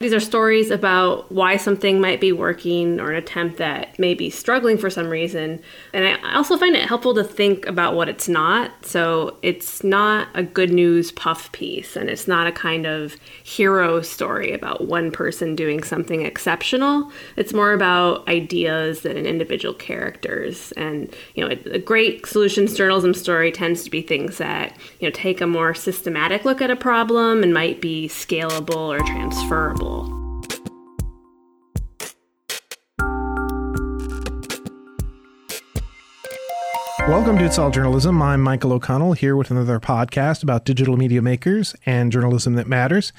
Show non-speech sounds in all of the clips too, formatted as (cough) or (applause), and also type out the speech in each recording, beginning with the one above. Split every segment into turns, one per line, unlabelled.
These are stories about why something might be working or an attempt that may be struggling for some reason. And I also find it helpful to think about what it's not. So it's not a good news puff piece, and it's not a kind of hero story about one person doing something exceptional. It's more about ideas and individual characters. And, you know, a great solutions journalism story tends to be things that, you know, take a more systematic look at a problem and might be scalable or transferable.
Welcome to It's All Journalism. I'm Michael O'Connell here with another podcast about digital media makers and journalism that matters.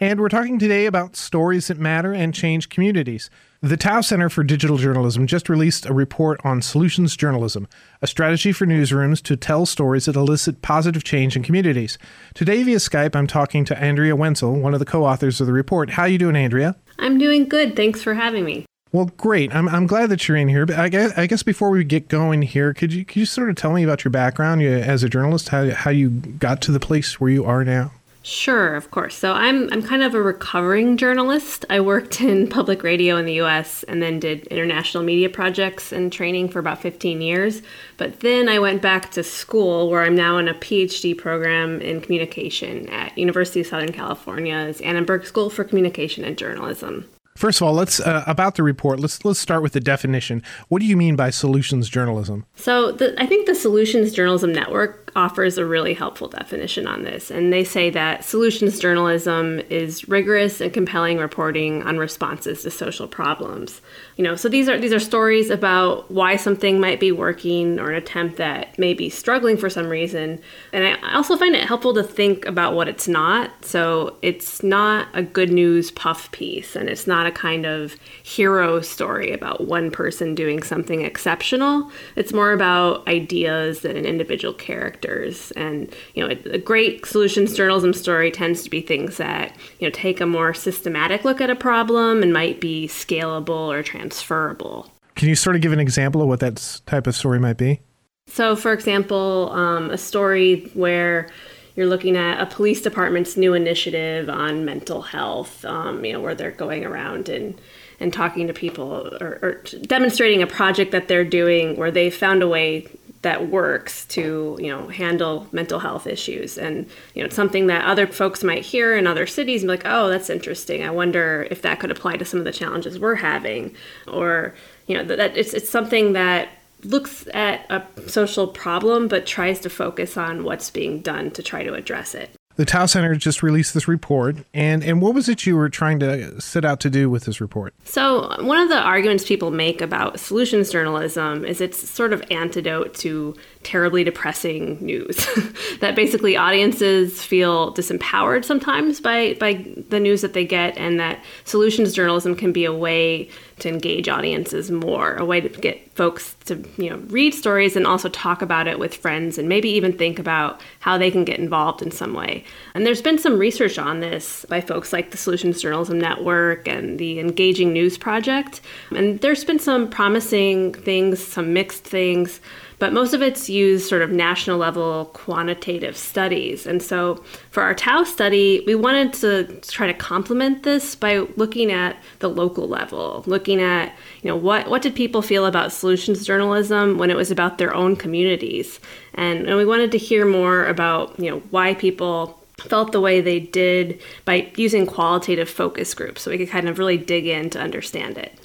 And we're talking today about stories that matter and change communities. The Tow Center for Digital Journalism just released a report on solutions journalism, a strategy for newsrooms to tell stories that elicit positive change in communities. Today via Skype, I'm talking to Andrea Wenzel, one of the co-authors of the report. How are you doing, Andrea?
I'm doing good. Thanks for having me.
Well, great. I'm, I'm glad that you're in here. But I guess, I guess before we get going here, could you could you sort of tell me about your background as a journalist, how how you got to the place where you are now?
Sure, of course. So I'm I'm kind of a recovering journalist. I worked in (laughs) public radio in the US and then did international media projects and training for about 15 years. But then I went back to school where I'm now in a PhD program in communication at University of Southern California's Annenberg School for Communication and Journalism.
First of all, let's uh, about the report. Let's let's start with the definition. What do you mean by solutions journalism?
So, the, I think the Solutions Journalism Network offers a really helpful definition on this. And they say that solutions journalism is rigorous and compelling reporting on responses to social problems. You know, so these are these are stories about why something might be working or an attempt that may be struggling for some reason. And I also find it helpful to think about what it's not. So it's not a good news puff piece and it's not a kind of hero story about one person doing something exceptional. It's more about ideas and an individual character characters. And, you know, a great solutions journalism story tends to be things that, you know, take a more systematic look at a problem and might be scalable or transferable.
Can you sort of give an example of what that type of story might be?
So, for example, um, a story where you're looking at a police department's new initiative on mental health, um, you know, where they're going around and and talking to people or, or, demonstrating a project that they're doing where they found a way that works to you know handle mental health issues. And you know it's something that other folks might hear in other cities and be like oh that's interesting. I wonder if that could apply to some of the challenges we're having. Or you know that it's, it's something that looks at a social problem but tries to focus on what's being done to try to address it
the Tow Center just released this report, and and what was it you were trying to set out to do with this report?
So one of the arguments people make about solutions journalism is it's sort of antidote to terribly depressing news. (laughs) that basically audiences feel disempowered sometimes by by the news that they get, and that solutions journalism can be a way to engage audiences more, a way to get folks to you know read stories and also talk about it with friends and maybe even think about how they can get involved in some way. And there's been some research on this by folks like the Solutions Journalism Network and the Engaging News Project. And there's been some promising things, some mixed things but most of it's used sort of national level quantitative studies. And so for our Tow study, we wanted to try to complement this by looking at the local level, looking at, you know, what, what did people feel about solutions journalism when it was about their own communities? And, and we wanted to hear more about, you know, why people felt the way they did by using qualitative focus groups so we could kind of really dig in to understand it.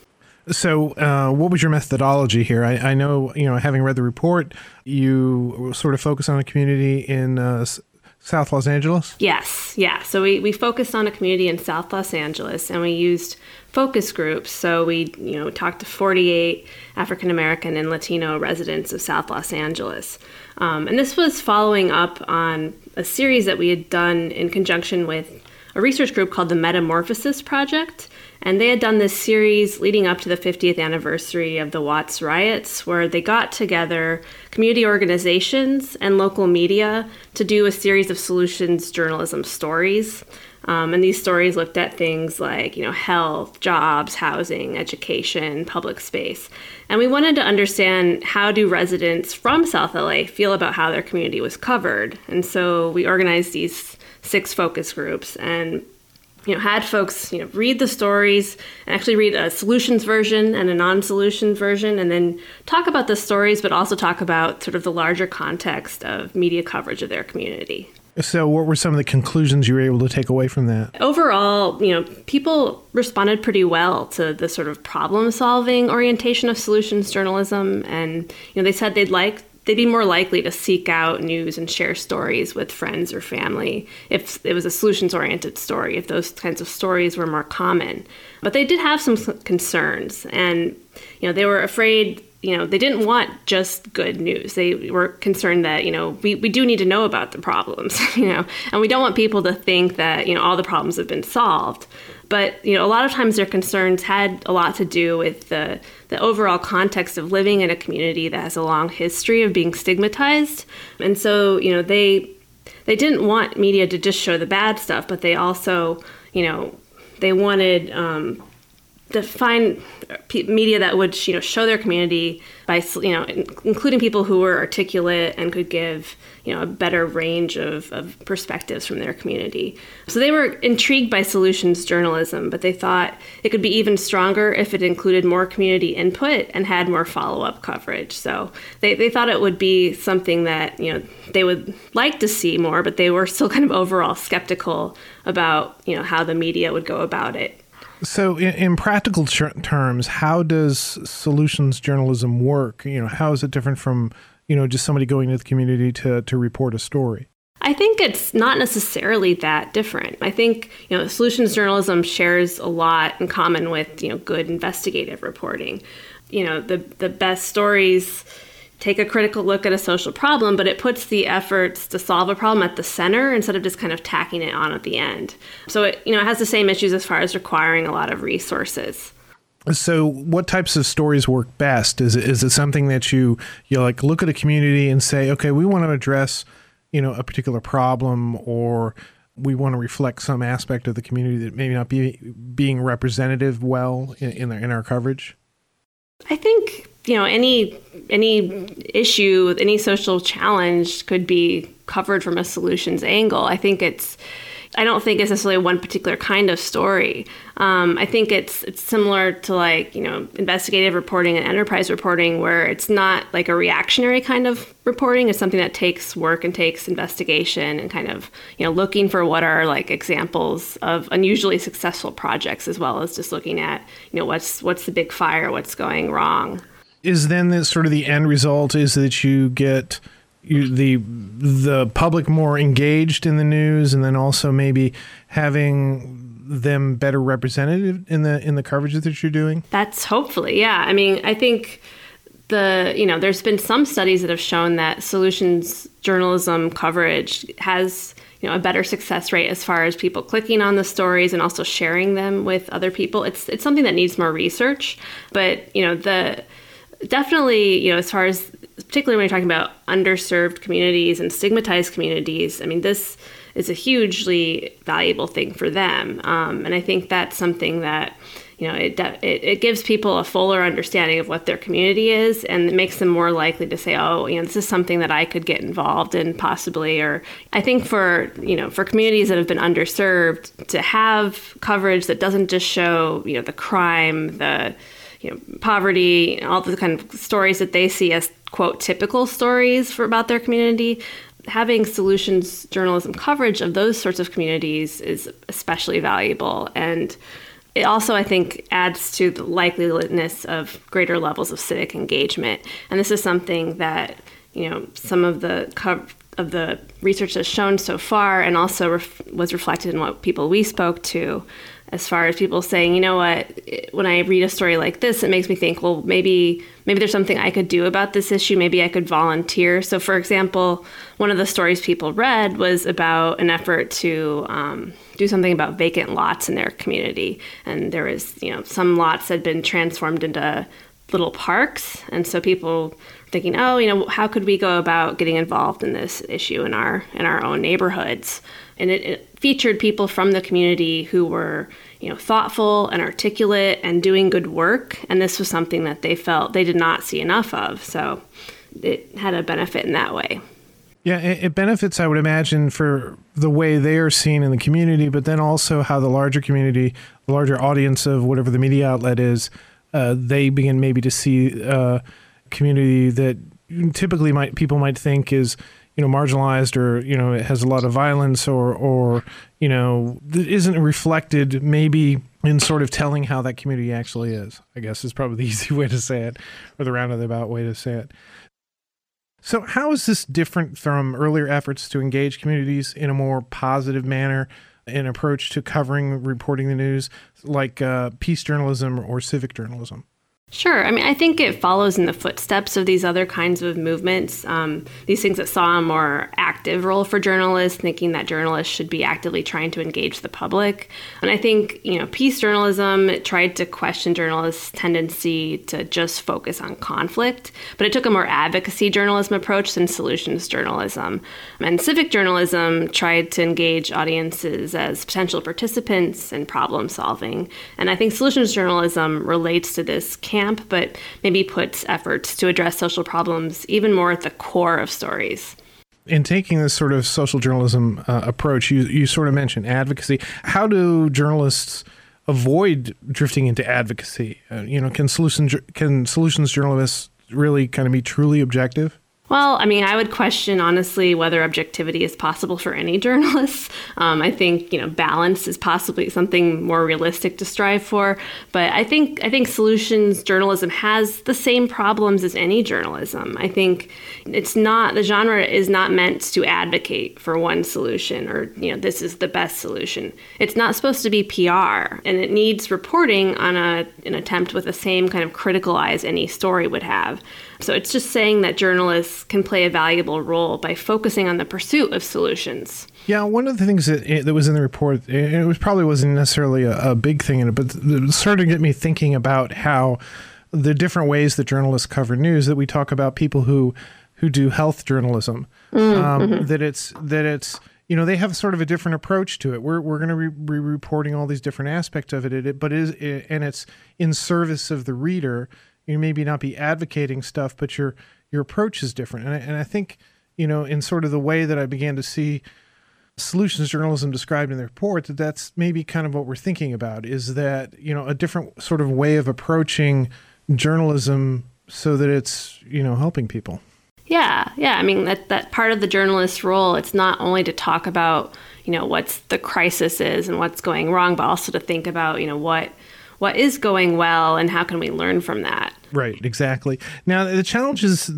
So, uh, what was your methodology here? I, I, know, you know, having read the report, you sort of focus on a community in uh, South Los Angeles?
Yes, yeah. So we, we focused on a community in South Los Angeles and we used focus groups. So we, you know, talked to 48 African American and Latino residents of South Los Angeles. Um, and this was following up on a series that we had done in conjunction with a research group called the Metamorphosis Project. And they had done this series leading up to the 50th anniversary of the Watts riots, where they got together community organizations and local media to do a series of solutions journalism stories. Um, and these stories looked at things like, you know, health, jobs, housing, education, public space. And we wanted to understand how do residents from South LA feel about how their community was covered. And so we organized these six focus groups and you know, had folks, you know, read the stories and actually read a solutions version and a non-solution version and then talk about the stories but also talk about sort of the larger context of media coverage of their community.
So, what were some of the conclusions you were able to take away from that?
Overall, you know, people responded pretty well to the sort of problem-solving orientation of solutions journalism, and you know, they said they'd like they'd be more likely to seek out news and share stories with friends or family if it was a solutions oriented story, if those kinds of stories were more common. But they did have some concerns, and you know, they were afraid you know, they didn't want just good news. They were concerned that, you know, we, we do need to know about the problems, (laughs) you know, and we don't want people to think that, you know, all the problems have been solved. But, you know, a lot of times their concerns had a lot to do with the, the overall context of living in a community that has a long history of being stigmatized. And so, you know, they they didn't want media to just show the bad stuff, but they also, you know, they wanted um, to find uh, media that would you know show their community by you know including people who were articulate and could give you know a better range of, of perspectives from their community. So they were intrigued by solutions journalism but they thought it could be even stronger if it included more community input and had more follow-up coverage. So they, they thought it would be something that you know they would like to see more but they were still kind of overall skeptical about you know how the media would go about it
so, in, in practical ter- terms, how does solutions journalism work? You know, how is it different from you know just somebody going to the community to to report a story?
I think it's not necessarily that different. I think you know solutions journalism shares a lot in common with you know good investigative reporting. You know, the the best stories take a critical look at a social problem, but it puts the efforts to solve a problem at the center instead of just kind of tacking it on at the end. So it, you know, it has the same issues as far as requiring a lot of resources.
So, what types of stories work best? Is it, is it something that you you like look at a community and say, okay, we want to address, you know, a particular problem, or we want to reflect some aspect of the community that maybe not be being representative well in in, in our coverage?
I think you know any any issue any social challenge could be covered from a solutions angle. I think it's i don't think it's necessarily one particular kind of story. Um, i think it's it's similar to like you know investigative reporting and enterprise reporting where it's not like a reactionary kind of reporting. It's something that takes work and takes investigation and kind of you know looking for what are like examples of unusually successful projects as well as just looking at you know what's what's the big fire what's going wrong
is then the sort of the end result is that you get you, the the public more engaged in the news, and then also maybe having them better represented in the in the coverage that you're doing.
That's hopefully, yeah. I mean, I think the you know there's been some studies that have shown that solutions journalism coverage has you know a better success rate as far as people clicking on the stories and also sharing them with other people. It's it's something that needs more research, but you know the definitely, you know, as far as particularly when you're talking about underserved communities and stigmatized communities, I mean, this is a hugely valuable thing for them. Um, and I think that's something that, you know, it, it, it, gives people a fuller understanding of what their community is and it makes them more likely to say, oh, you know, this is something that I could get involved in possibly. Or I think for, you know, for communities that have been underserved to have coverage that doesn't just show, you know, the crime, the, you know, poverty, all the kind of stories that they see as quote typical stories for about their community. Having solutions journalism coverage of those sorts of communities is especially valuable and it also, I think, adds to the likeliness of greater levels of civic engagement. And this is something that, you know, some of the of the research has shown so far, and also ref- was reflected in what people we spoke to, as far as people saying, you know what, when I read a story like this, it makes me think, well, maybe maybe there's something I could do about this issue. Maybe I could volunteer. So, for example, one of the stories people read was about an effort to um, do something about vacant lots in their community, and there was, you know, some lots had been transformed into little parks, and so people thinking, oh, you know, how could we go about getting involved in this issue in our in our own neighborhoods? And it, it featured people from the community who were, you know, thoughtful and articulate and doing good work. And this was something that they felt they did not see enough of. So it had a benefit in that way.
Yeah, it benefits, I would imagine, for the way they are seen in the community, but then also how the larger community, the larger audience of whatever the media outlet is, uh, they begin maybe to see a uh, community that typically might people might think is you know marginalized or you know it has a lot of violence or or you know isn't reflected maybe in sort of telling how that community actually is. I guess is probably the (laughs) easy way to say it, or the roundabout way to say it. So, how is this different from earlier efforts to engage communities in a more positive manner, an approach to covering, reporting the news, like uh, peace journalism or civic journalism?
Sure. I mean, I think it follows in the footsteps of these other kinds of movements. Um, these things that saw a more active role for journalists, thinking that journalists should be actively trying to engage the public. And I think, you know, peace journalism tried to question journalists' tendency to just focus on conflict, but it took a more advocacy journalism approach than solutions journalism. And civic journalism tried to engage audiences as potential participants in problem solving. And I think solutions journalism relates to this camp, but maybe puts efforts to address social problems even more at the core of stories.
In taking this sort of social journalism uh, approach, you, you sort of mentioned advocacy. How do journalists avoid drifting into advocacy? Uh, you know, can solutions can solutions journalists really kind of be truly objective?
Well, I mean, I would question honestly whether objectivity is possible for any (laughs) journalists. Um, I think you know balance is possibly something more realistic to strive for. But I think I think solutions journalism has the same problems as any journalism. I think it's not the genre is not meant to advocate for one solution or you know this is the best solution. It's not supposed to be PR, and it needs reporting on a an attempt with the same kind of critical eyes any story would have. So it's just saying that journalists can play a valuable role by focusing on the pursuit of solutions.
Yeah, one of the things that that was in the report, it was probably wasn't necessarily a, a big thing in it, but it started to get me thinking about how the different ways that journalists cover news. That we talk about people who who do health journalism. Mm, um, mm-hmm. That it's that it's you know they have sort of a different approach to it. We're we're going to be reporting all these different aspects of it, it but is it, and it's in service of the reader you maybe not be advocating stuff, but your your approach is different. And I, and I think you know in sort of the way that I began to see solutions journalism described in the report that that's maybe kind of what we're thinking about is that you know a different sort of way of approaching journalism so that it's you know helping people
yeah yeah i mean that that part of the journalist's role it's not only to talk about you know what's the crisis is and what's going wrong but also to think about you know what what is going well and how can we learn from that?
Right exactly. Now the challenges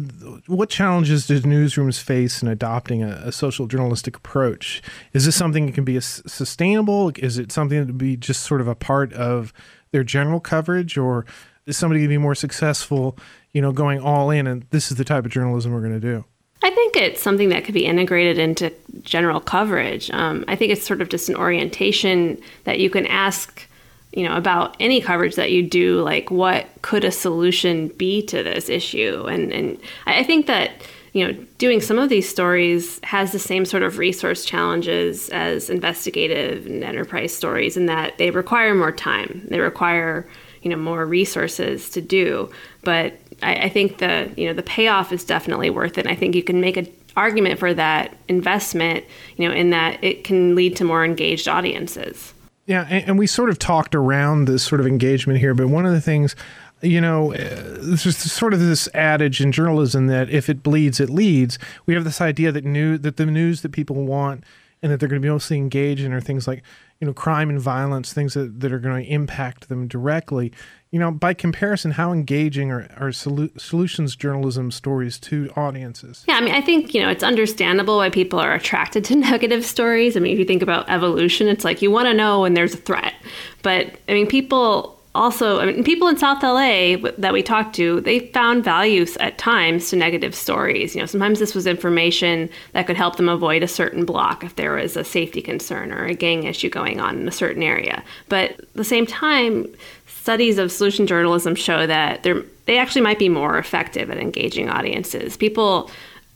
what challenges do newsrooms face in adopting a, a social journalistic approach? Is this something that can be sustainable? Is it something to be just sort of a part of their general coverage or is somebody going to be more successful you know going all in and this is the type of journalism we're going to do?
I think it's something that could be integrated into general coverage. Um, I think it's sort of just an orientation that you can ask you know about any coverage that you do like what could a solution be to this issue? And and i think that you know doing some of these stories has the same sort of resource challenges as investigative and enterprise stories in that they require more time. They require you know more resources to do. But I, I think the you know the payoff is definitely worth it. And i think you can make an argument for that investment you know in that it can lead to more engaged audiences
yeah, and, and, we sort of talked around this sort of engagement here, but one of the things, you know, uh, there's sort of this adage in journalism that if it bleeds, it leads. We have this idea that new that the news that people want and that they're going to be mostly engaged in are things like, you know, crime and violence, things that, that are going to impact them directly you know, by comparison, how engaging are, are solu- solutions journalism stories to audiences?
Yeah, I mean, I think, you know, it's understandable why people are attracted to (laughs) negative stories. I mean, if you think about evolution, it's like you want to know when there's a threat. But, I mean, people also, I mean, people in South LA that we talked to, they found values at times to negative stories. You know, sometimes this was information that could help them avoid a certain block if there was a safety concern or a gang issue going on in a certain area. But at the same time, studies of solution journalism show that they actually might be more effective at engaging audiences. People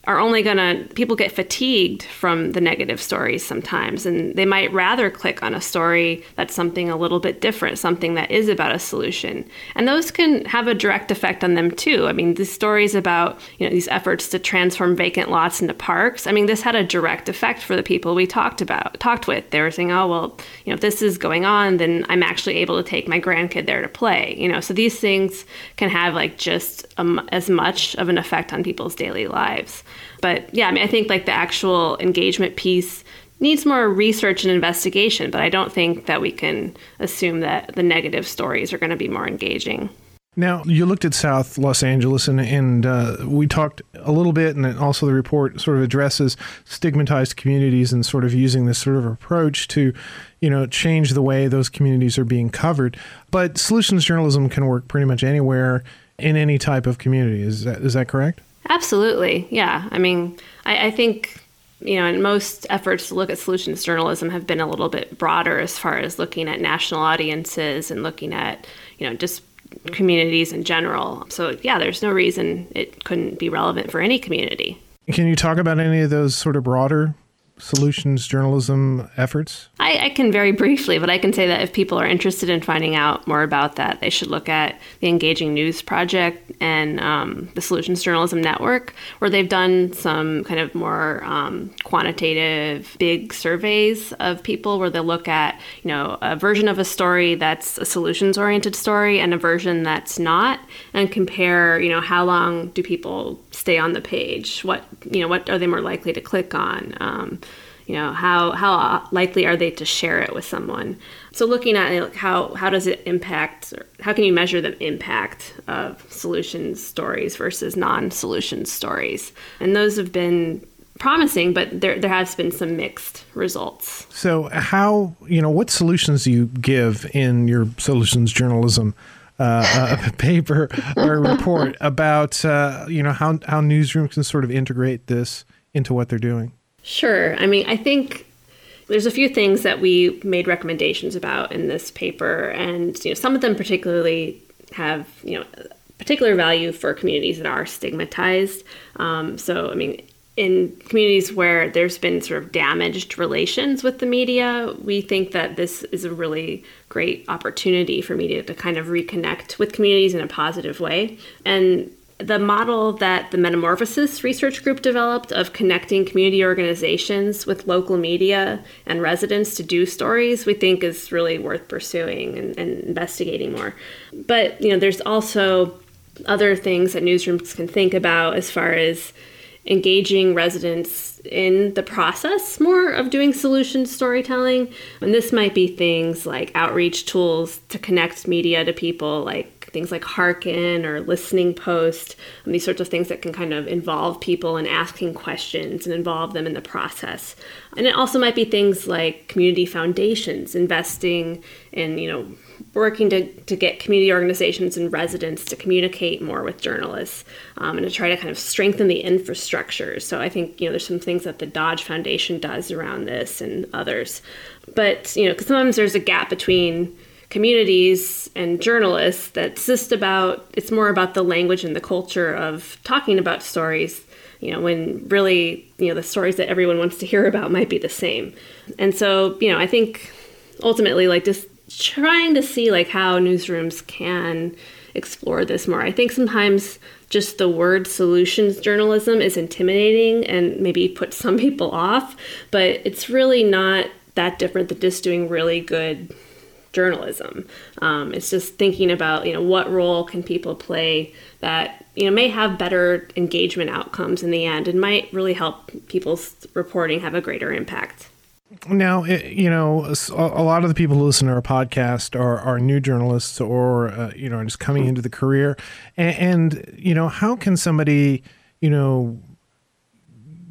are only going to people get fatigued from the negative stories sometimes and they might rather click on a story that's something a little bit different something that is about a solution. And those can have a direct effect on them too. I mean the stories about you know these efforts to transform vacant lots into parks i mean this had a direct effect for the people we talked about talked with. They were saying oh well you know if this is going on then i'm actually able to take my grandkid there to play you know? So these things can have like just um, as much of an effect on people's daily lives but yeah, I mean, I think like the actual engagement piece needs more research and investigation, but I don't think that we can assume that the negative stories are going to be more engaging.
Now, you looked at South Los Angeles, and, and uh, we talked a little bit, and also the report sort of addresses stigmatized communities and sort of using this sort of approach to, you know, change the way those communities are being covered. But solutions journalism can work pretty much anywhere in any type of community. Is that is that correct?
Absolutely. Yeah. I mean, I, I think you know, and most efforts to look at solutions journalism have been a little bit broader as far as looking at national audiences and looking at, you know, just communities in general. So, yeah, there's no reason it couldn't be relevant for any community.
Can you talk about any of those sort of broader solutions journalism efforts?
I, I, can very briefly, but I can say that if people are interested in finding out more about that, they should look at the Engaging News Project and um, the Solutions Journalism Network, where they've done some kind of more um, quantitative, big surveys of people where they look at, you know, a version of a story that's a solutions-oriented story and a version that's not, and compare, you know, how long do people stay on the page? What, you know, what are they more likely to click on? Um, you know how how likely are they to share it with someone? So looking at like, how how does it impact how can you measure the impact of solutions stories versus non-solutions stories? And those have been promising but there there has been some mixed results.
So how you know what solutions do you give in your solutions journalism uh, a (laughs) paper or report about uh, you know how how newsrooms can sort of integrate this into what they're doing
Sure. I mean, I think there's a few things that we made recommendations about in this paper, and you know, some of them particularly have you know particular value for communities that are stigmatized. Um, so, I mean, in communities where there's been sort of damaged relations with the media, we think that this is a really great opportunity for media to kind of reconnect with communities in a positive way. And the model that the Metamorphosis Research Group developed of connecting community organizations with local media and residents to do stories, we think is really worth pursuing and, and investigating more. But you know, there's also other things that newsrooms can think about as far as engaging residents in the process more of doing solution storytelling. And this might be things like outreach tools to connect media to people, like things like Hearken or Listening Post, um, these sorts of things that can kind of involve people in asking questions and involve them in the process. And it also might be things like community foundations, investing in, you know, working to, to get community organizations and residents to communicate more with journalists um, and to try to kind of strengthen the infrastructure. So I think, you know, there's some things that the Dodge Foundation does around this and others. But, you know, because sometimes there's a gap between communities and journalists that's just about it's more about the language and the culture of talking about stories you know when really you know the stories that everyone wants to hear (laughs) about might be the same. And so you know i think ultimately like just trying to see like how newsrooms can explore this more. I think sometimes just the word solutions journalism is intimidating and maybe (laughs) puts some people off but it's really not that different than just doing really good journalism. Um, it's just thinking about you know what role can people play that you know may have better engagement outcomes in the end and might really help people's reporting have a greater impact.
Now, you know, a lot of the people who listen to our podcast are, are new journalists or, uh, you know, just coming into the career. And, and, you know, how can somebody, you know,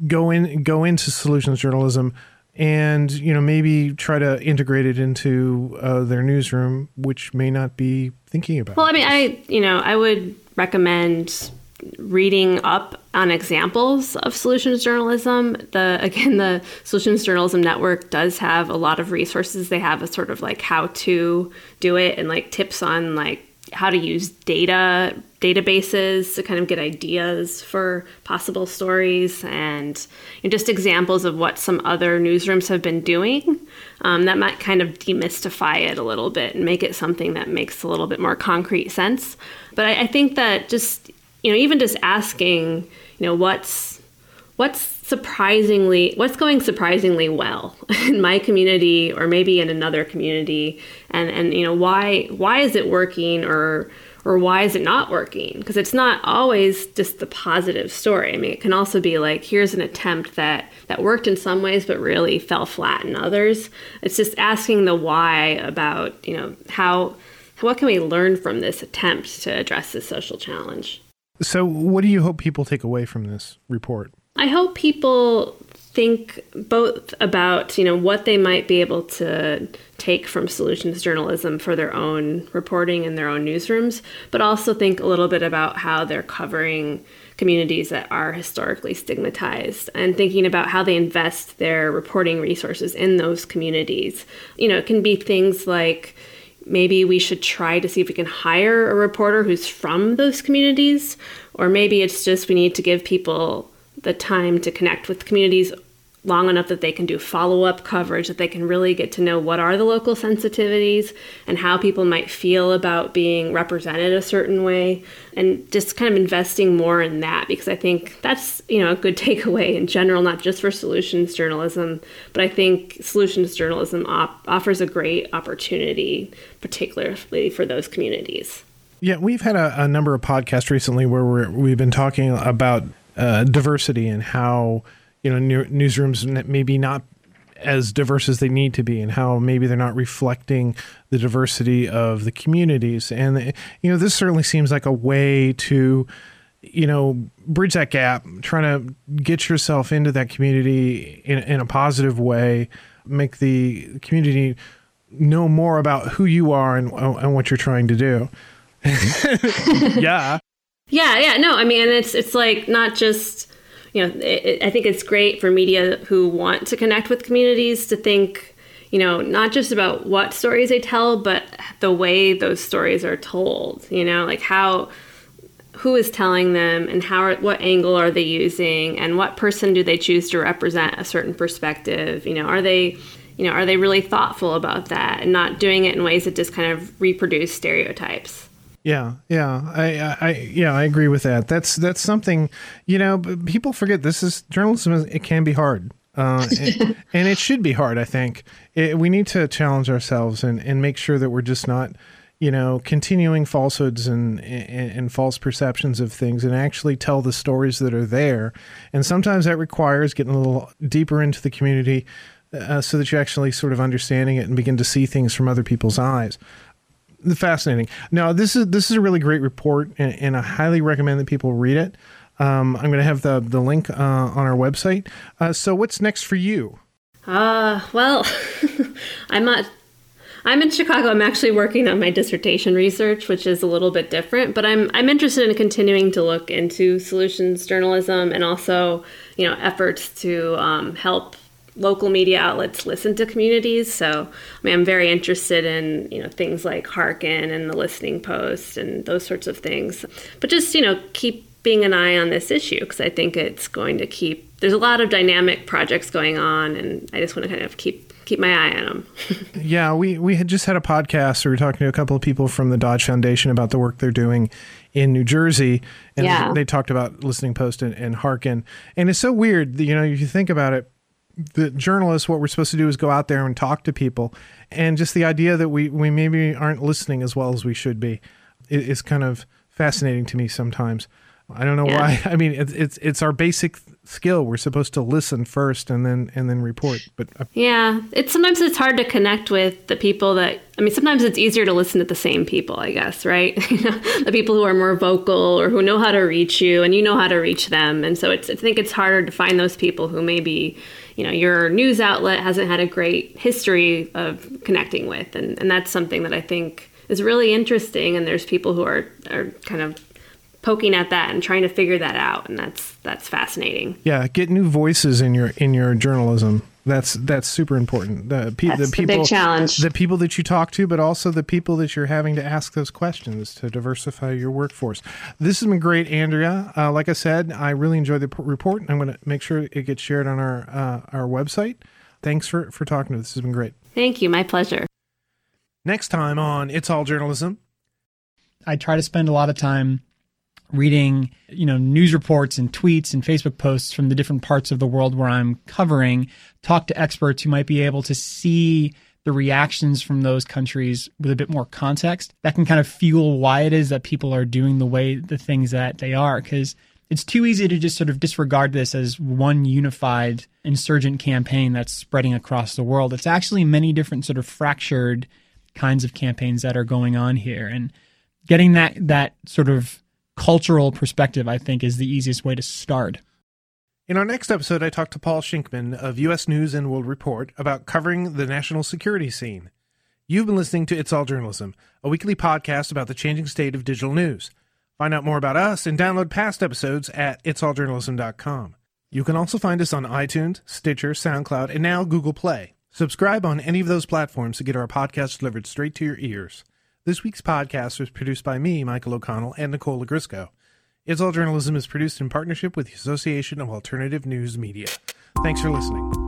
go in, go into solutions journalism and you know maybe try to integrate it into uh, their newsroom, which may not be thinking about.
Well, I mean, I you know I would recommend reading up on examples of solutions journalism. The (laughs) again, the Solutions Journalism Network does have a lot of resources. They have a sort of like how to do it and like tips on like how to use data databases to kind of get ideas for possible stories and you know, just examples of what some other newsrooms have been doing um, that might kind of demystify it a little bit and make it something that makes a little bit more concrete sense. But I, I think that just you know even just asking you know what's what's surprisingly what's going surprisingly well (laughs) in my community or maybe in another community? And and you know why why is it working or or why is it not working? Because it's not always just the positive story. I mean it can also be like here's an attempt that that worked in some ways but really fell flat in others. It's just asking the why about you know how what can we learn from this attempt to address this social challenge?
So what do you hope people take away from this report
I hope people think both about you know what they might be able to take from solutions journalism for their own reporting in their own newsrooms, but also think a little bit about how they're covering communities that are historically stigmatized and thinking about how they invest their reporting resources in those communities. You know, it can be things like maybe we should try to see if we can hire a reporter who's from those communities, or maybe it's just we need to give people the time to connect with communities long enough that they can do follow-up coverage that they can really get to know what are the local sensitivities and how people might feel about being represented a certain way and just kind of investing more in that because i think that's you know a good (laughs) takeaway in general not just for solutions journalism but i think solutions journalism op- offers a great opportunity particularly for those communities.
Yeah we've had a, a number of podcasts recently where we have been talking about uh, diversity and how you know new, newsrooms maybe not as diverse as they need to be and how maybe they're not reflecting the diversity of the communities. And you know this certainly seems like a way to you know bridge that gap trying to get yourself into that community in, in a positive way make the community know more about who you are and, and what you're trying to do. (laughs) Yeah
yeah, yeah, no, I mean, it's it's like not just you know, it, I think it's great for media who want to connect with communities to think, you know, not just about what stories they tell, but the way those stories are told. You know, like how who is telling them and how are, what angle are they using and what person do they choose to represent a certain perspective you know are they you know are they really thoughtful about that and not doing it in ways that just kind of reproduce stereotypes
yeah, yeah, I, I, yeah, I agree with that. That's that's something, you know, people forget. This is journalism. It can be hard, uh, (laughs) and, and, it should be hard. I think it, we need to challenge ourselves and and make sure that we're just not, you know, continuing falsehoods and, and, and false perceptions of things, and actually tell the stories that are there. And sometimes that requires getting a little deeper into the community. Uh, so that you're actually sort of understanding it and begin to see things from other people's eyes fascinating. Now, this is this is a really great report, and, and I highly recommend that people read it. Um, I'm going to have the the link uh, on our website. Uh, so, what's next for you?
Uh, well, (laughs) I'm not. I'm in Chicago. I'm actually working on my dissertation research, which is a little bit different, but I'm I'm interested in continuing to look into solutions journalism and also, you know, efforts to um, help local media outlets listen to communities. So, I mean, I'm very interested in you know things like Hearken and the Listening Post and those sorts of things. But just you know, keeping an eye on this issue because I think it's going to keep. There's a lot of dynamic projects going on, and I just want to kind of keep keep my eye on them. (laughs)
yeah, we we had just had a podcast. Where we were talking to a couple of people from the Dodge Foundation about the work they're doing in New Jersey, and yeah. they talked about Listening Post and, and Hearken. And it's so weird, you know, if you think about it the journalists, what we're supposed to do is go out there and talk to people, and just the idea that we we maybe aren't listening as well as we should be is kind of fascinating to me sometimes. I don't know yeah. why. (laughs) I mean, it's, it's it's our basic skill. We're supposed to listen first and then and then report. But
uh, yeah, it's sometimes it's hard to connect with the people that. I mean, sometimes it's easier to listen to the same people. I guess, right? (laughs) the people who are more vocal or who know how to reach you, and you know how to reach them. And so it's I think it's harder to find those people who maybe you know your news outlet hasn't had a great history of connecting with, and and that's something that I think is really interesting. And there's people who are are kind of poking at that and trying to figure that out. And that's that's fascinating.
Yeah get new voices in your in your journalism That's that's super important. The, pe-
That's
the
the
people,
big challenge.
the people that you talk to, but also the people that you're having to ask those questions to diversify your workforce. This has been great, Andrea. Uh, like I said, I really enjoyed the p- report. I'm going to make sure it gets shared on our uh, our website. Thanks for for talking to us. This has been great.
Thank you. My pleasure.
Next time on It's All Journalism.
I try to spend a lot of time reading, you know, news reports and tweets and Facebook posts from the different parts of the world where I'm covering, talk to experts who might be able to see the reactions from those countries with a bit more context. That can kind of fuel why it is that people are doing the way the things that they are because it's too easy to just sort of disregard this as one unified insurgent campaign that's spreading across the world. It's actually many different sort of fractured kinds of campaigns that are going on here and getting that that sort of cultural perspective, I think, is the easiest way to start.
In our next episode, I talked to Paul Shinkman of U.S. News and World Report about covering the national security scene. You've been listening to It's All Journalism, a weekly podcast about the changing state of digital news. Find out more about us and download past episodes at itsalljournalism.com. You can also find us on iTunes, Stitcher, SoundCloud, and now Google Play. Subscribe on any of those platforms to get our podcast delivered straight to your ears. This week's podcast was produced by me, Michael O'Connell, and Nicole Lagrisco. It's All Journalism is produced in partnership with the Association of Alternative News Media. Thanks for listening.